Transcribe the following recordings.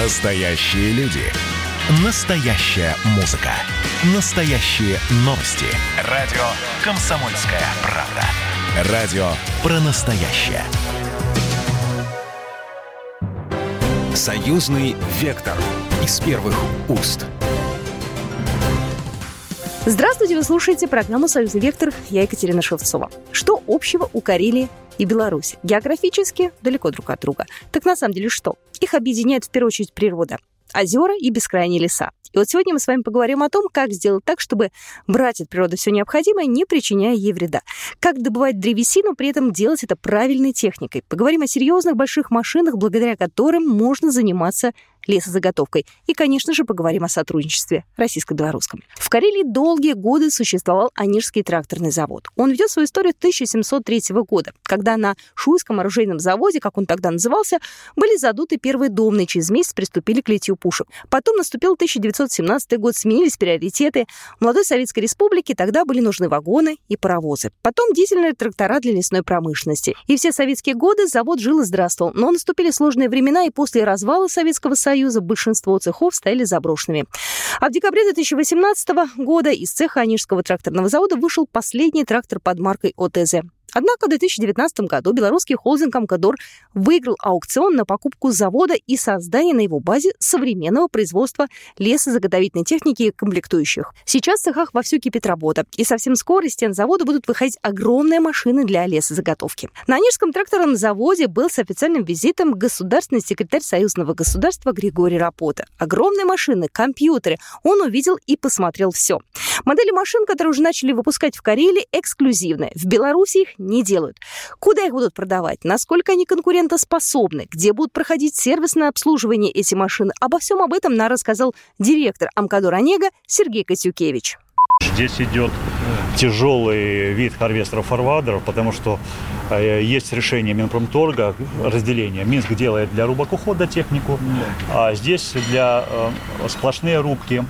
Настоящие люди. Настоящая музыка. Настоящие новости. Радио «Комсомольская правда». Радио про настоящее. Союзный вектор из первых уст. Здравствуйте, вы слушаете программу «Союзный вектор». Я Екатерина Шевцова. Что общего у Карелии и Беларуси? Географически далеко друг от друга. Так на самом деле что? Их объединяет в первую очередь природа. Озера и бескрайние леса. И вот сегодня мы с вами поговорим о том, как сделать так, чтобы брать от природы все необходимое, не причиняя ей вреда. Как добывать древесину, при этом делать это правильной техникой. Поговорим о серьезных больших машинах, благодаря которым можно заниматься лесозаготовкой. И, конечно же, поговорим о сотрудничестве российско-белорусском. В Карелии долгие годы существовал Онежский тракторный завод. Он ведет свою историю 1703 года, когда на Шуйском оружейном заводе, как он тогда назывался, были задуты первые домные, через месяц приступили к литью пушек. Потом наступил 1917 год, сменились приоритеты. В молодой Советской Республике тогда были нужны вагоны и паровозы. Потом дизельные трактора для лесной промышленности. И все советские годы завод жил и здравствовал. Но наступили сложные времена, и после развала Советского Союза Союза большинство цехов стояли заброшенными. А в декабре 2018 года из цеха Онежского тракторного завода вышел последний трактор под маркой ОТЗ. Однако в 2019 году белорусский холдинг «Амкадор» выиграл аукцион на покупку завода и создание на его базе современного производства лесозаготовительной техники и комплектующих. Сейчас в цехах вовсю кипит работа, и совсем скоро из стен завода будут выходить огромные машины для лесозаготовки. На Онежском тракторном заводе был с официальным визитом государственный секретарь союзного государства Григорий Рапота. Огромные машины, компьютеры. Он увидел и посмотрел все. Модели машин, которые уже начали выпускать в Карелии, эксклюзивные. В Беларуси их не делают. Куда их будут продавать? Насколько они конкурентоспособны? Где будут проходить сервисное обслуживание эти машины? Обо всем об этом нам рассказал директор Амкодор Онега Сергей Костюкевич. Здесь идет тяжелый вид харвестеров-форвардеров, потому что э, есть решение Минпромторга, разделение. Минск делает для рубок ухода технику, а здесь для э, сплошные рубки.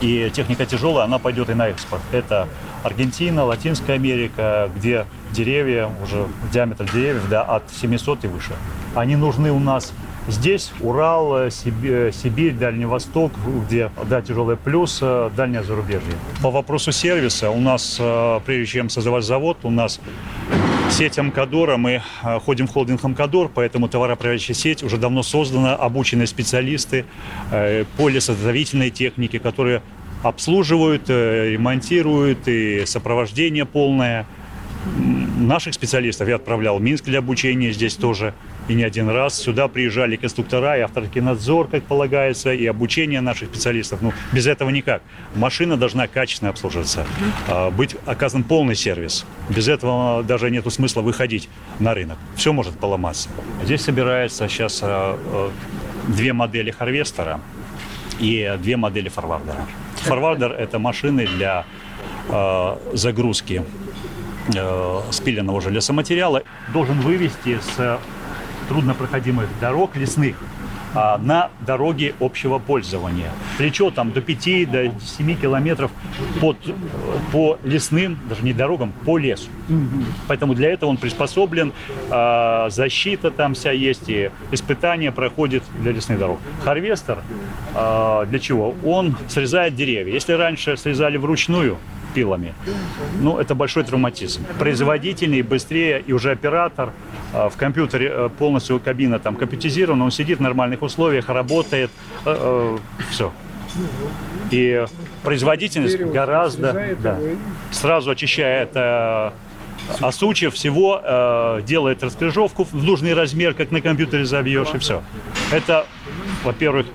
И техника тяжелая, она пойдет и на экспорт. Это Аргентина, Латинская Америка, где деревья, уже диаметр деревьев да, от 700 и выше. Они нужны у нас Здесь Урал, Сибирь, Сибирь, Дальний Восток, где да, тяжелый плюс, э, дальнее зарубежье. По вопросу сервиса, у нас, э, прежде чем создавать завод, у нас сеть Амкадора, мы э, ходим в холдинг Амкадор, поэтому товароотправляющая сеть уже давно создана, обученные специалисты по лесозавительной технике, которые обслуживают, ремонтируют и сопровождение полное. Наших специалистов я отправлял в Минск для обучения, здесь тоже и не один раз. Сюда приезжали конструктора и авторский надзор, как полагается, и обучение наших специалистов. Ну, без этого никак. Машина должна качественно обслуживаться, а, быть оказан полный сервис. Без этого даже нет смысла выходить на рынок. Все может поломаться. Здесь собирается сейчас а, а, две модели Харвестера и две модели Форвардера. Форвардер – это машины для загрузки спиленного уже лесоматериала. Должен вывести с труднопроходимых дорог лесных а, на дороги общего пользования. Плечо там до 5, до 7 километров под, по лесным, даже не дорогам, по лесу. Поэтому для этого он приспособлен, а, защита там вся есть, и испытания проходит для лесных дорог. Харвестер а, для чего? Он срезает деревья. Если раньше срезали вручную, пилами. Ну, это большой травматизм. Производительнее, быстрее, и уже оператор э, в компьютере э, полностью кабина там компьютеризирована, он сидит в нормальных условиях, работает, э, все. И производительность гораздо, да, сразу очищает э, осучив всего, э, делает раскрыжовку в нужный размер, как на компьютере забьешь, и все. Это, во-первых,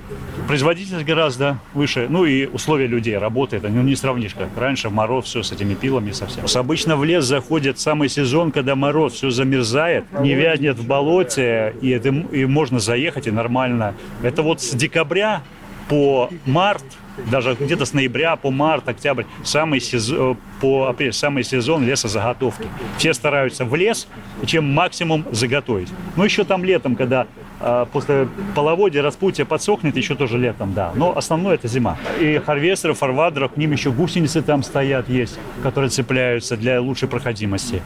производительность гораздо выше, ну и условия людей работы, это ну, не сравнишь, как раньше, мороз, все с этими пилами совсем. Обычно в лес заходит самый сезон, когда мороз, все замерзает, не вязнет в болоте, и, это, и можно заехать, и нормально. Это вот с декабря по март даже где-то с ноября по март, октябрь, самый сезон, э, по апрель, самый сезон лесозаготовки. Все стараются в лес, чем максимум заготовить. Ну, еще там летом, когда после половодья распутья подсохнет, еще тоже летом, да. Но основное это зима. И харвестеры, форвардеров, к ним еще гусеницы там стоят, есть, которые цепляются для лучшей проходимости.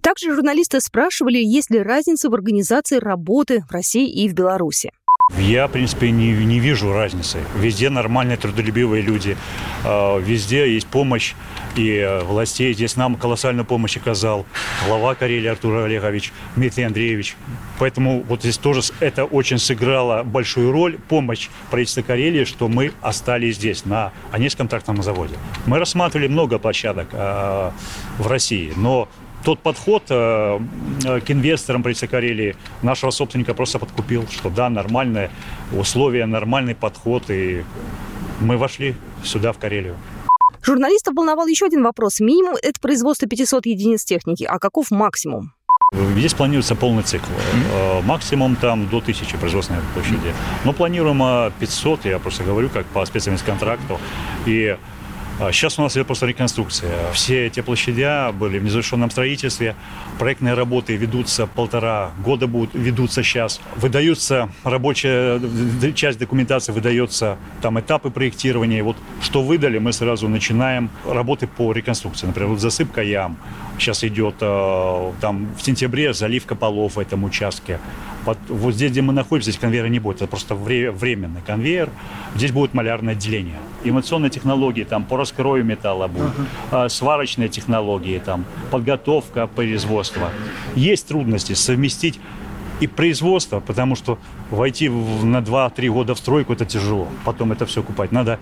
Также журналисты спрашивали, есть ли разница в организации работы в России и в Беларуси. Я, в принципе, не, не вижу разницы. Везде нормальные, трудолюбивые люди. А, везде есть помощь и э, властей. Здесь нам колоссальную помощь оказал глава Карелии Артур Олегович, Дмитрий Андреевич. Поэтому вот здесь тоже это очень сыграло большую роль, помощь правительства Карелии, что мы остались здесь, на Онежском тракторном заводе. Мы рассматривали много площадок э, в России, но тот подход э, э, к инвесторам правительства Карелии нашего собственника просто подкупил, что да, нормальные условия, нормальный подход, и мы вошли сюда, в Карелию. Журналистов волновал еще один вопрос. Минимум – это производство 500 единиц техники, а каков максимум? Здесь планируется полный цикл. Mm-hmm. Максимум там до 1000 производственной площади. Но планируемо 500, я просто говорю, как по специальности контракту. И Сейчас а, у нас идет просто реконструкция. Все эти площадя были в незавершенном строительстве. Проектные работы ведутся полтора года будут ведутся сейчас. Выдаются рабочая часть документации, выдается там этапы проектирования. Вот что выдали, мы сразу начинаем работы по реконструкции. Например, вот засыпка ям. Сейчас идет а, там в сентябре заливка полов в этом участке. Вот здесь, где мы находимся, здесь конвейера не будет. Это просто временный конвейер. Здесь будет малярное отделение. Инновационные технологии там по раскрою металла будут, uh-huh. сварочные технологии, там, подготовка производства. Есть трудности совместить и производство, потому что войти на 2-3 года в стройку это тяжело. Потом это все купать. Надо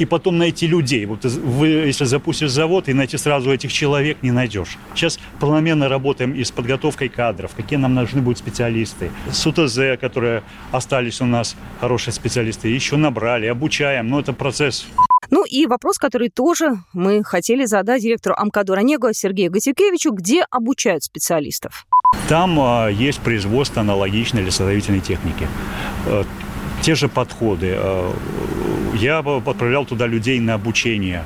и потом найти людей. Вот вы, если запустишь завод, и найти сразу этих человек не найдешь. Сейчас полномерно работаем и с подготовкой кадров, какие нам нужны будут специалисты. С УТЗ, которые остались у нас, хорошие специалисты, еще набрали, обучаем. Но это процесс ну и вопрос, который тоже мы хотели задать директору Амкадора Него Сергею Гатюкевичу, где обучают специалистов? Там а, есть производство аналогичной лесозавительной техники. Э, те же подходы. Э, я отправлял туда людей на обучение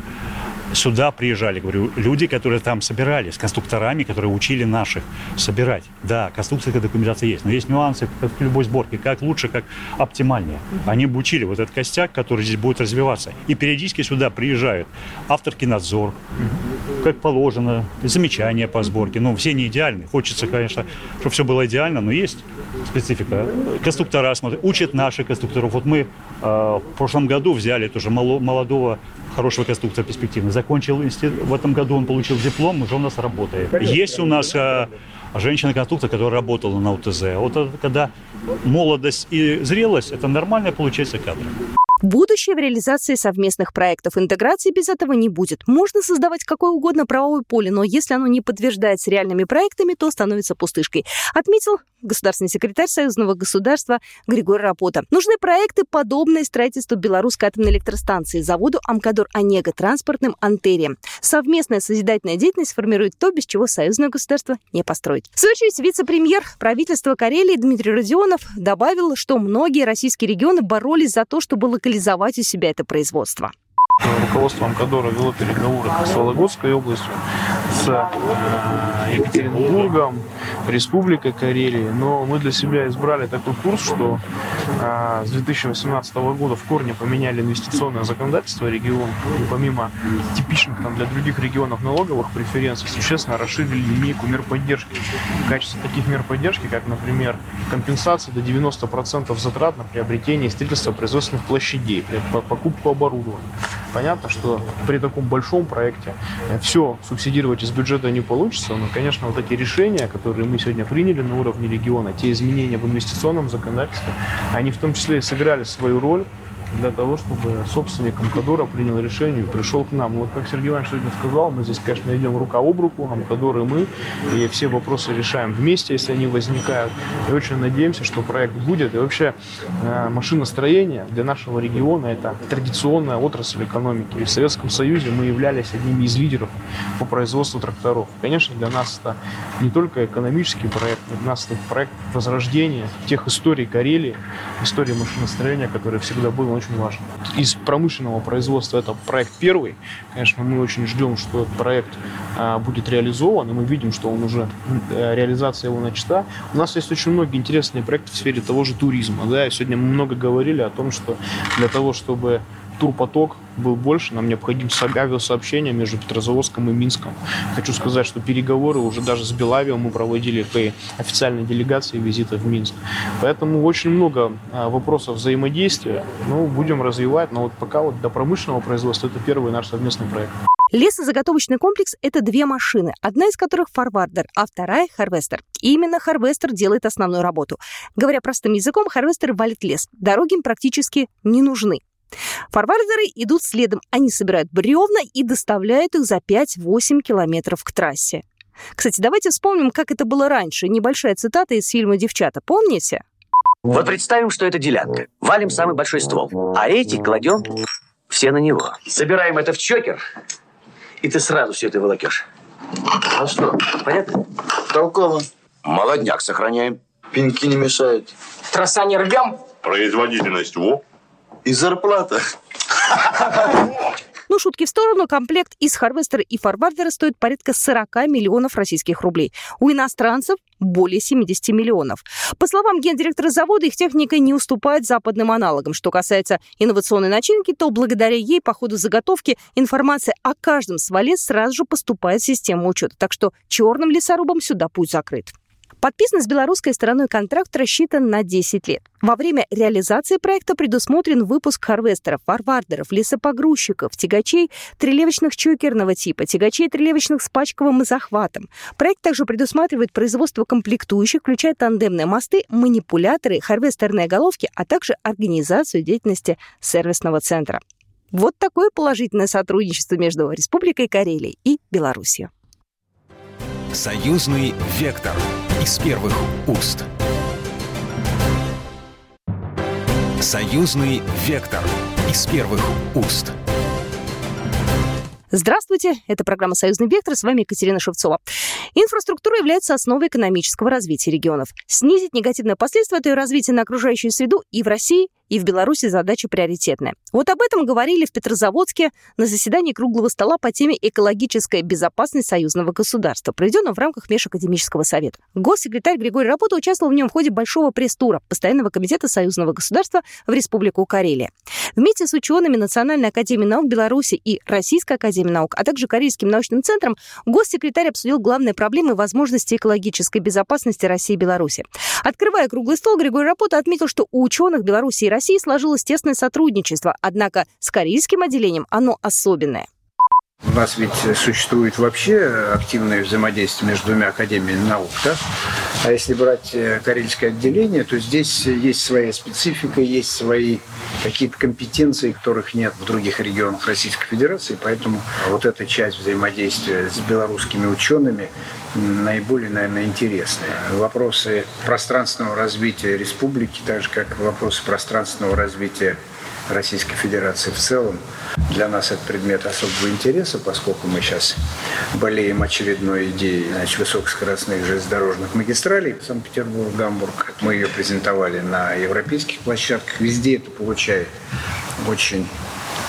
сюда приезжали, говорю, люди, которые там собирались, конструкторами, которые учили наших собирать. Да, конструкция документация есть, но есть нюансы, как в любой сборке, как лучше, как оптимальнее. Они обучили вот этот костяк, который здесь будет развиваться. И периодически сюда приезжают авторский надзор, как положено, замечания по сборке. Ну, все не идеальны. Хочется, конечно, чтобы все было идеально, но есть специфика. Конструктора смотрят, учат наших конструкторов. Вот мы э, в прошлом году взяли тоже молодого хорошего конструктора перспективно. Закончил институт, в этом году он получил диплом, уже у нас работает. Есть у нас э, женщина-конструктор, которая работала на УТЗ. Вот когда молодость и зрелость, это нормально получается кадр. Будущее в реализации совместных проектов интеграции без этого не будет. Можно создавать какое угодно правовое поле, но если оно не подтверждается реальными проектами, то становится пустышкой. Отметил государственный секретарь Союзного государства Григорий Рапота. Нужны проекты, подобные строительству белорусской атомной электростанции, заводу Амкадор Онега, транспортным антериям. Совместная созидательная деятельность формирует то, без чего союзное государство не построить. В свою очередь, вице-премьер правительства Карелии Дмитрий Родионов добавил, что многие российские регионы боролись за то, чтобы локализовать у себя это производство. Руководство Амкадора вело переговоры с Вологодской областью, с э, Екатеринбургом, Республикой Карелии. Но мы для себя избрали такой курс, что э, с 2018 года в корне поменяли инвестиционное законодательство региона. И помимо типичных там, для других регионов налоговых преференций, существенно расширили линейку мер поддержки. В качестве таких мер поддержки, как, например, компенсация до 90% затрат на приобретение и строительство производственных площадей, покупку оборудования Понятно, что при таком большом проекте э, все субсидировать из бюджета не получится, но, конечно, вот эти решения, которые мы сегодня приняли на уровне региона, те изменения в инвестиционном законодательстве, они в том числе и сыграли свою роль для того, чтобы собственник Амкадора принял решение и пришел к нам. Вот как Сергей Иванович сегодня сказал, мы здесь, конечно, идем рука об руку, Амкадор и мы, и все вопросы решаем вместе, если они возникают. И очень надеемся, что проект будет. И вообще э, машиностроение для нашего региона это традиционная отрасль экономики. И в Советском Союзе мы являлись одними из лидеров по производству тракторов. Конечно, для нас это не только экономический проект, для нас это проект возрождения тех историй Карелии, истории машиностроения, которые всегда был очень важно. Из промышленного производства это проект первый. Конечно, мы очень ждем, что этот проект а, будет реализован, и мы видим, что он уже, э, реализация его начата. У нас есть очень многие интересные проекты в сфере того же туризма. Да? Сегодня мы много говорили о том, что для того, чтобы турпоток был больше, нам необходим авиасообщение между Петрозаводском и Минском. Хочу сказать, что переговоры уже даже с Белавием мы проводили при официальной делегации визита в Минск. Поэтому очень много а, вопросов взаимодействия. Ну, будем развивать, но вот пока вот до промышленного производства это первый наш совместный проект. Лесозаготовочный комплекс – это две машины, одна из которых форвардер, а вторая – харвестер. И именно харвестер делает основную работу. Говоря простым языком, харвестер валит лес. Дороги практически не нужны. Форвардеры идут следом. Они собирают бревна и доставляют их за 5-8 километров к трассе. Кстати, давайте вспомним, как это было раньше. Небольшая цитата из фильма «Девчата». Помните? Вот представим, что это делянка. Валим самый большой ствол. А эти кладем все на него. Собираем это в чокер, и ты сразу все это волокешь. Ну что, понятно? Толково. Молодняк сохраняем. Пеньки не мешают. Троса не рвем. Производительность во. И зарплата. Ну, шутки в сторону, комплект из Харвестера и Фарвардера стоит порядка 40 миллионов российских рублей. У иностранцев более 70 миллионов. По словам гендиректора завода, их техника не уступает западным аналогам. Что касается инновационной начинки, то благодаря ей по ходу заготовки информация о каждом стволе сразу же поступает в систему учета. Так что черным лесорубам сюда путь закрыт. Подписан с белорусской стороной контракт рассчитан на 10 лет. Во время реализации проекта предусмотрен выпуск харвестеров, форвардеров, лесопогрузчиков, тягачей трелевочных чокерного типа, тягачей трелевочных с пачковым захватом. Проект также предусматривает производство комплектующих, включая тандемные мосты, манипуляторы, харвестерные головки, а также организацию деятельности сервисного центра. Вот такое положительное сотрудничество между Республикой Карелия и Беларусью. Союзный вектор из первых уст. Союзный вектор из первых уст. Здравствуйте, это программа «Союзный вектор», с вами Екатерина Шевцова. Инфраструктура является основой экономического развития регионов. Снизить негативные последствия этого развития на окружающую среду и в России, и в Беларуси задача приоритетная. Вот об этом говорили в Петрозаводске на заседании круглого стола по теме «Экологическая безопасность союзного государства», проведенном в рамках Межакадемического совета. Госсекретарь Григорий Рапота участвовал в нем в ходе большого пресс-тура Постоянного комитета союзного государства в Республику Карелия. Вместе с учеными Национальной академии наук Беларуси и Российской академии наук, а также Корейским научным центром, госсекретарь обсудил главные проблемы и возможности экологической безопасности России и Беларуси. Открывая круглый стол, Григорий Рапота отметил, что у ученых Беларуси и России сложилось тесное сотрудничество, однако с корейским отделением оно особенное. У нас ведь существует вообще активное взаимодействие между двумя академиями наук, да? А если брать э, карельское отделение, то здесь есть своя специфика, есть свои какие-то компетенции, которых нет в других регионах Российской Федерации, поэтому вот эта часть взаимодействия с белорусскими учеными наиболее, наверное, интересные. Вопросы пространственного развития республики, так же как вопросы пространственного развития Российской Федерации в целом. Для нас это предмет особого интереса, поскольку мы сейчас болеем очередной идеей значит, высокоскоростных железнодорожных магистралей Санкт-Петербург, Гамбург. Мы ее презентовали на европейских площадках. Везде это получает очень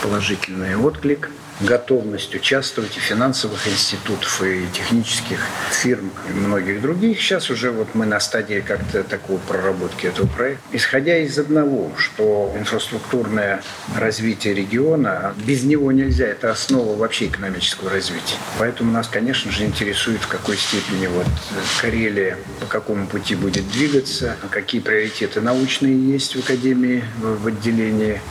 положительный отклик готовность участвовать и финансовых институтов, и технических фирм, и многих других. Сейчас уже вот мы на стадии как-то такой проработки этого проекта. Исходя из одного, что инфраструктурное развитие региона, без него нельзя, это основа вообще экономического развития. Поэтому нас, конечно же, интересует, в какой степени вот Карелия по какому пути будет двигаться, какие приоритеты научные есть в Академии, в отделении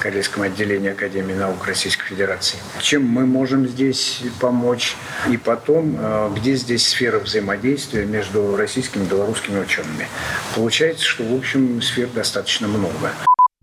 Карельском отделении Академии наук Российской Федерации. Чем мы можем здесь помочь? И потом, э, где здесь сфера взаимодействия между российскими и белорусскими учеными? Получается, что, в общем, сфер достаточно много.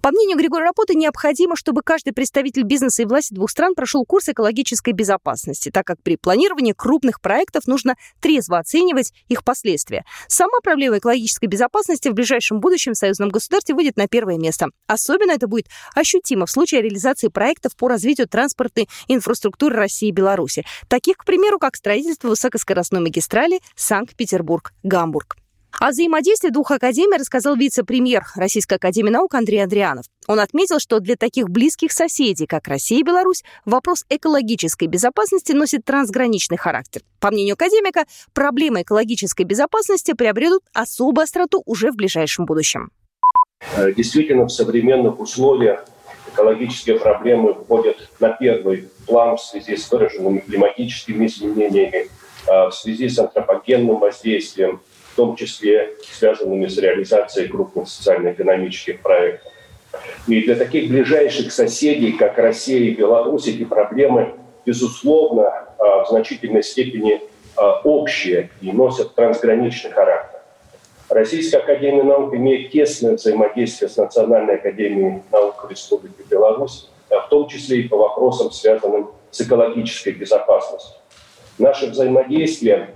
По мнению Григория Рапоты, необходимо, чтобы каждый представитель бизнеса и власти двух стран прошел курс экологической безопасности, так как при планировании крупных проектов нужно трезво оценивать их последствия. Сама проблема экологической безопасности в ближайшем будущем в союзном государстве выйдет на первое место. Особенно это будет ощутимо в случае реализации проектов по развитию транспортной инфраструктуры России и Беларуси, таких, к примеру, как строительство высокоскоростной магистрали Санкт-Петербург-Гамбург. О взаимодействии двух академий рассказал вице-премьер Российской академии наук Андрей Андрианов. Он отметил, что для таких близких соседей, как Россия и Беларусь, вопрос экологической безопасности носит трансграничный характер. По мнению академика, проблемы экологической безопасности приобретут особую остроту уже в ближайшем будущем. Действительно, в современных условиях экологические проблемы входят на первый план в связи с выраженными климатическими изменениями, в связи с антропогенным воздействием, том числе связанными с реализацией крупных социально-экономических проектов. И для таких ближайших соседей, как Россия и Беларусь, эти проблемы, безусловно, в значительной степени общие и носят трансграничный характер. Российская Академия Наук имеет тесное взаимодействие с Национальной Академией Наук Республики Беларусь, в том числе и по вопросам, связанным с экологической безопасностью. Наше взаимодействие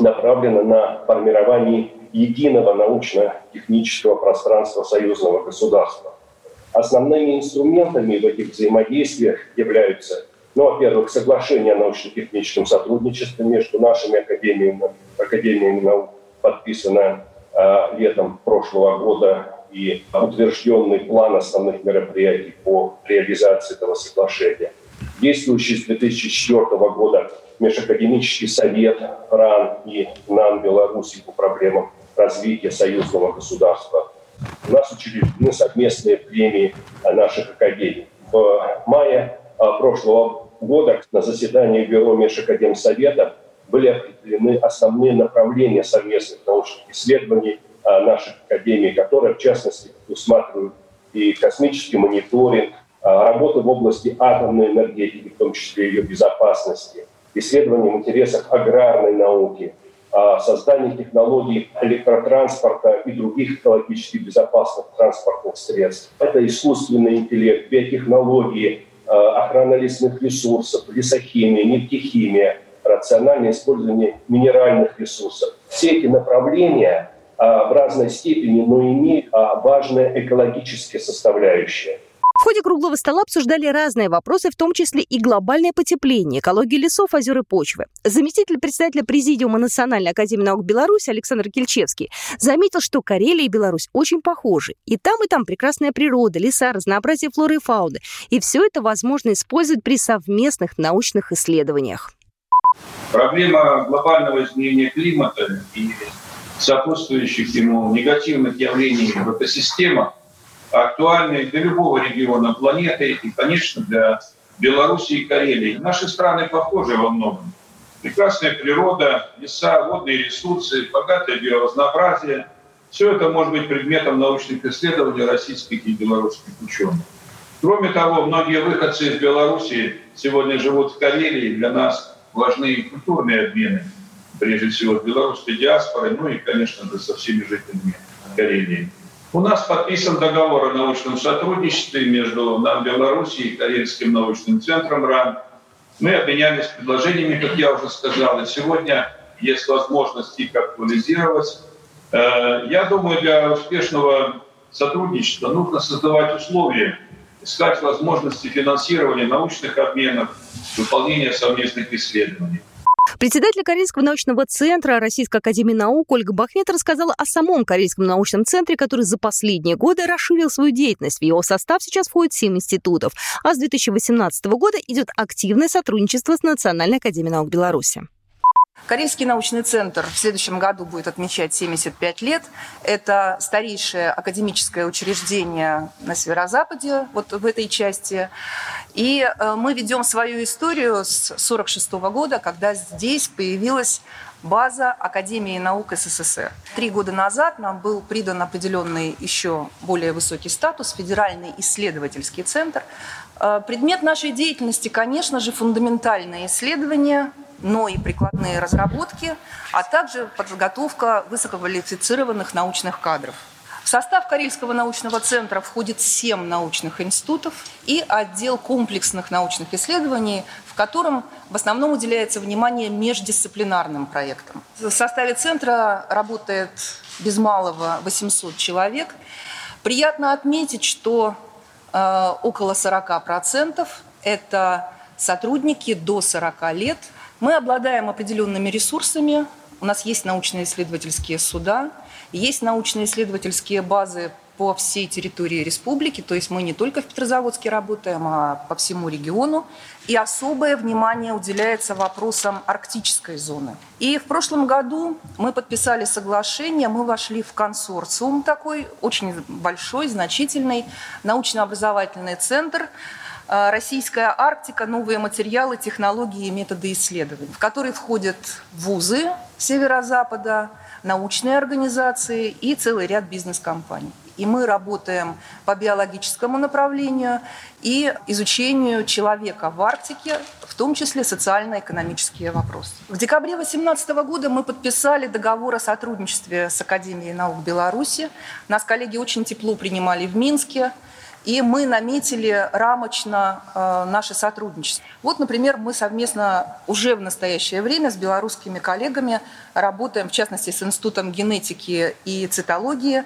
направлено на формирование единого научно-технического пространства союзного государства. Основными инструментами в этих взаимодействиях являются, ну, во-первых, соглашение о научно-техническом сотрудничестве между нашими академиями, академиями наук, подписанное э, летом прошлого года и утвержденный план основных мероприятий по реализации этого соглашения. Действующий с 2004 года Межакадемический совет РАН и НАН Беларуси по проблемам развития союзного государства. У нас учреждены совместные премии наших академий. В мае а, прошлого года на заседании Бюро Межакадемсовета были определены основные направления совместных научных исследований а, наших академий, которые, в частности, усматривают и космический мониторинг, а, работы в области атомной энергетики, в том числе ее безопасности, исследования в интересах аграрной науки, создание технологий электротранспорта и других экологически безопасных транспортных средств. Это искусственный интеллект, биотехнологии, охрана лесных ресурсов, лесохимия, нефтехимия, рациональное использование минеральных ресурсов. Все эти направления в разной степени, но имеют важные экологические составляющие. В ходе круглого стола обсуждали разные вопросы, в том числе и глобальное потепление, экологию лесов, озер и почвы. Заместитель председателя Президиума Национальной академии наук Беларуси Александр Кильчевский заметил, что Карелия и Беларусь очень похожи. И там, и там прекрасная природа, леса, разнообразие флоры и фауны. И все это возможно использовать при совместных научных исследованиях. Проблема глобального изменения климата и сопутствующих ему негативных явлений в экосистемах актуальны для любого региона планеты и, конечно, для Беларуси и Карелии. Наши страны похожи во многом. Прекрасная природа, леса, водные ресурсы, богатое биоразнообразие – все это может быть предметом научных исследований российских и белорусских ученых. Кроме того, многие выходцы из Беларуси сегодня живут в Карелии. Для нас важны и культурные обмены, прежде всего с белорусской диаспорой, ну и, конечно же, со всеми жителями Карелии. У нас подписан договор о научном сотрудничестве между НАМ Белоруссией и Карельским научным центром РАН. Мы обменялись предложениями, как я уже сказал, и сегодня есть возможность их актуализировать. Э, я думаю, для успешного сотрудничества нужно создавать условия, искать возможности финансирования научных обменов, выполнения совместных исследований. Председатель Корейского научного центра Российской академии наук Ольга Бахмет рассказала о самом Корейском научном центре, который за последние годы расширил свою деятельность. В его состав сейчас входит 7 институтов, а с 2018 года идет активное сотрудничество с Национальной академией наук Беларуси. Корейский научный центр в следующем году будет отмечать 75 лет. Это старейшее академическое учреждение на северо-западе, вот в этой части. И э, мы ведем свою историю с 1946 года, когда здесь появилась база Академии наук СССР. Три года назад нам был придан определенный еще более высокий статус – Федеральный исследовательский центр. Э, предмет нашей деятельности, конечно же, фундаментальные исследования – но и прикладные разработки, а также подготовка высококвалифицированных научных кадров. В состав Карельского научного центра входит семь научных институтов и отдел комплексных научных исследований, в котором в основном уделяется внимание междисциплинарным проектам. В составе центра работает без малого 800 человек. Приятно отметить, что э, около 40% это сотрудники до 40 лет – мы обладаем определенными ресурсами. У нас есть научно-исследовательские суда, есть научно-исследовательские базы по всей территории республики, то есть мы не только в Петрозаводске работаем, а по всему региону. И особое внимание уделяется вопросам арктической зоны. И в прошлом году мы подписали соглашение, мы вошли в консорциум такой, очень большой, значительный, научно-образовательный центр, Российская Арктика, новые материалы, технологии и методы исследований, в который входят вузы северо-запада, научные организации и целый ряд бизнес-компаний. И мы работаем по биологическому направлению и изучению человека в Арктике, в том числе социально-экономические вопросы. В декабре 2018 года мы подписали договор о сотрудничестве с Академией наук Беларуси. Нас коллеги очень тепло принимали в Минске. И мы наметили рамочно э, наше сотрудничество. Вот, например, мы совместно уже в настоящее время с белорусскими коллегами работаем, в частности, с Институтом генетики и цитологии,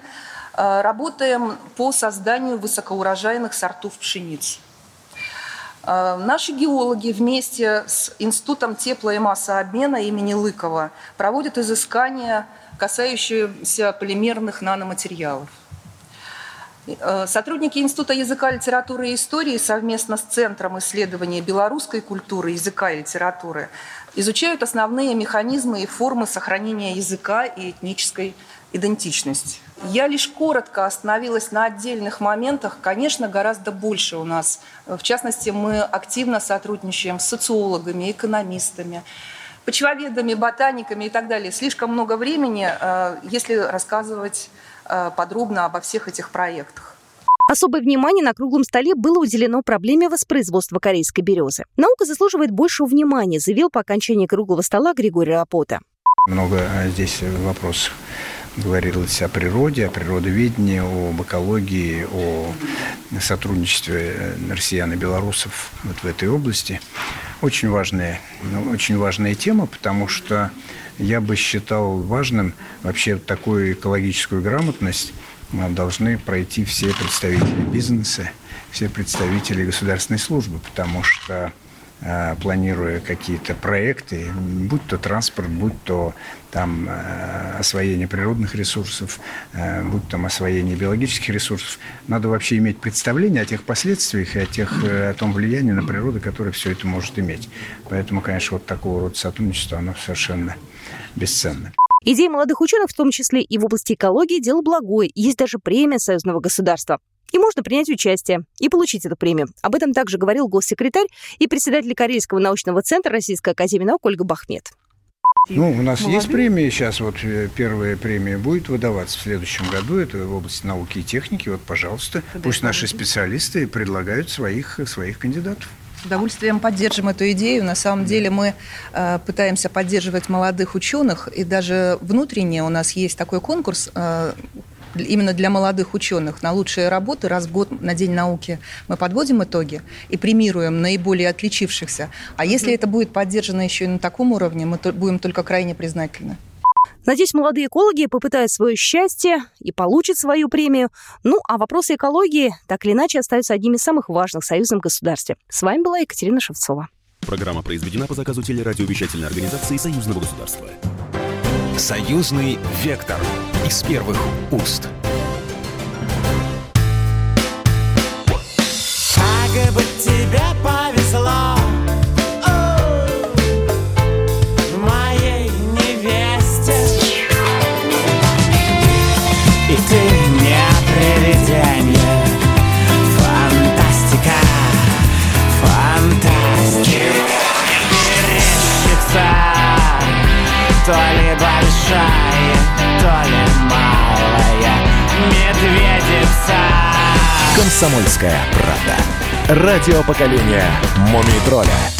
э, работаем по созданию высокоурожайных сортов пшеницы. Э, наши геологи вместе с Институтом тепло- и массообмена имени Лыкова проводят изыскания, касающиеся полимерных наноматериалов. Э, сотрудники Института языка, литературы и истории совместно с Центром исследования белорусской культуры, языка и литературы изучают основные механизмы и формы сохранения языка и этнической идентичности. Я лишь коротко остановилась на отдельных моментах. Конечно, гораздо больше у нас. В частности, мы активно сотрудничаем с социологами, экономистами, почвоведами, ботаниками и так далее. Слишком много времени, э, если рассказывать подробно обо всех этих проектах. Особое внимание на круглом столе было уделено проблеме воспроизводства корейской березы. Наука заслуживает большего внимания, заявил по окончании круглого стола Григорий Рапота. Много э, здесь вопросов говорилось о природе, о природоведении, об экологии, о сотрудничестве э, россиян и белорусов вот в этой области. Очень важная, ну, очень важная тема, потому что я бы считал важным вообще такую экологическую грамотность а, должны пройти все представители бизнеса, все представители государственной службы, потому что а, планируя какие-то проекты, будь то транспорт, будь то там а, освоение природных ресурсов, будь там освоение биологических ресурсов, надо вообще иметь представление о тех последствиях и о, тех, э, о том влиянии на природу, которое все это может иметь. Поэтому, конечно, вот такого рода сотрудничество, оно совершенно бесценно. Идеи молодых ученых, в том числе и в области экологии, дело благое. Есть даже премия союзного государства. И можно принять участие и получить эту премию. Об этом также говорил госсекретарь и председатель Карельского научного центра Российской академии наук Ольга Бахмет. Ну, у нас Молодые. есть премии сейчас, вот э, первая премия будет выдаваться в следующем году, это в области науки и техники, вот, пожалуйста, Куда пусть наши специалисты предлагают своих, своих кандидатов. С удовольствием поддержим эту идею. На самом деле мы э, пытаемся поддерживать молодых ученых, и даже внутренне у нас есть такой конкурс, э, именно для молодых ученых на лучшие работы. Раз в год на День науки мы подводим итоги и премируем наиболее отличившихся. А если это будет поддержано еще и на таком уровне, мы будем только крайне признательны. Надеюсь, молодые экологи попытают свое счастье и получат свою премию. Ну, а вопросы экологии так или иначе остаются одним из самых важных в союзном государстве. С вами была Екатерина Шевцова. Программа произведена по заказу телерадиовещательной организации Союзного государства. Союзный вектор из первых уст. Медведица Комсомольская правда. Радио поколения Мумий тролля.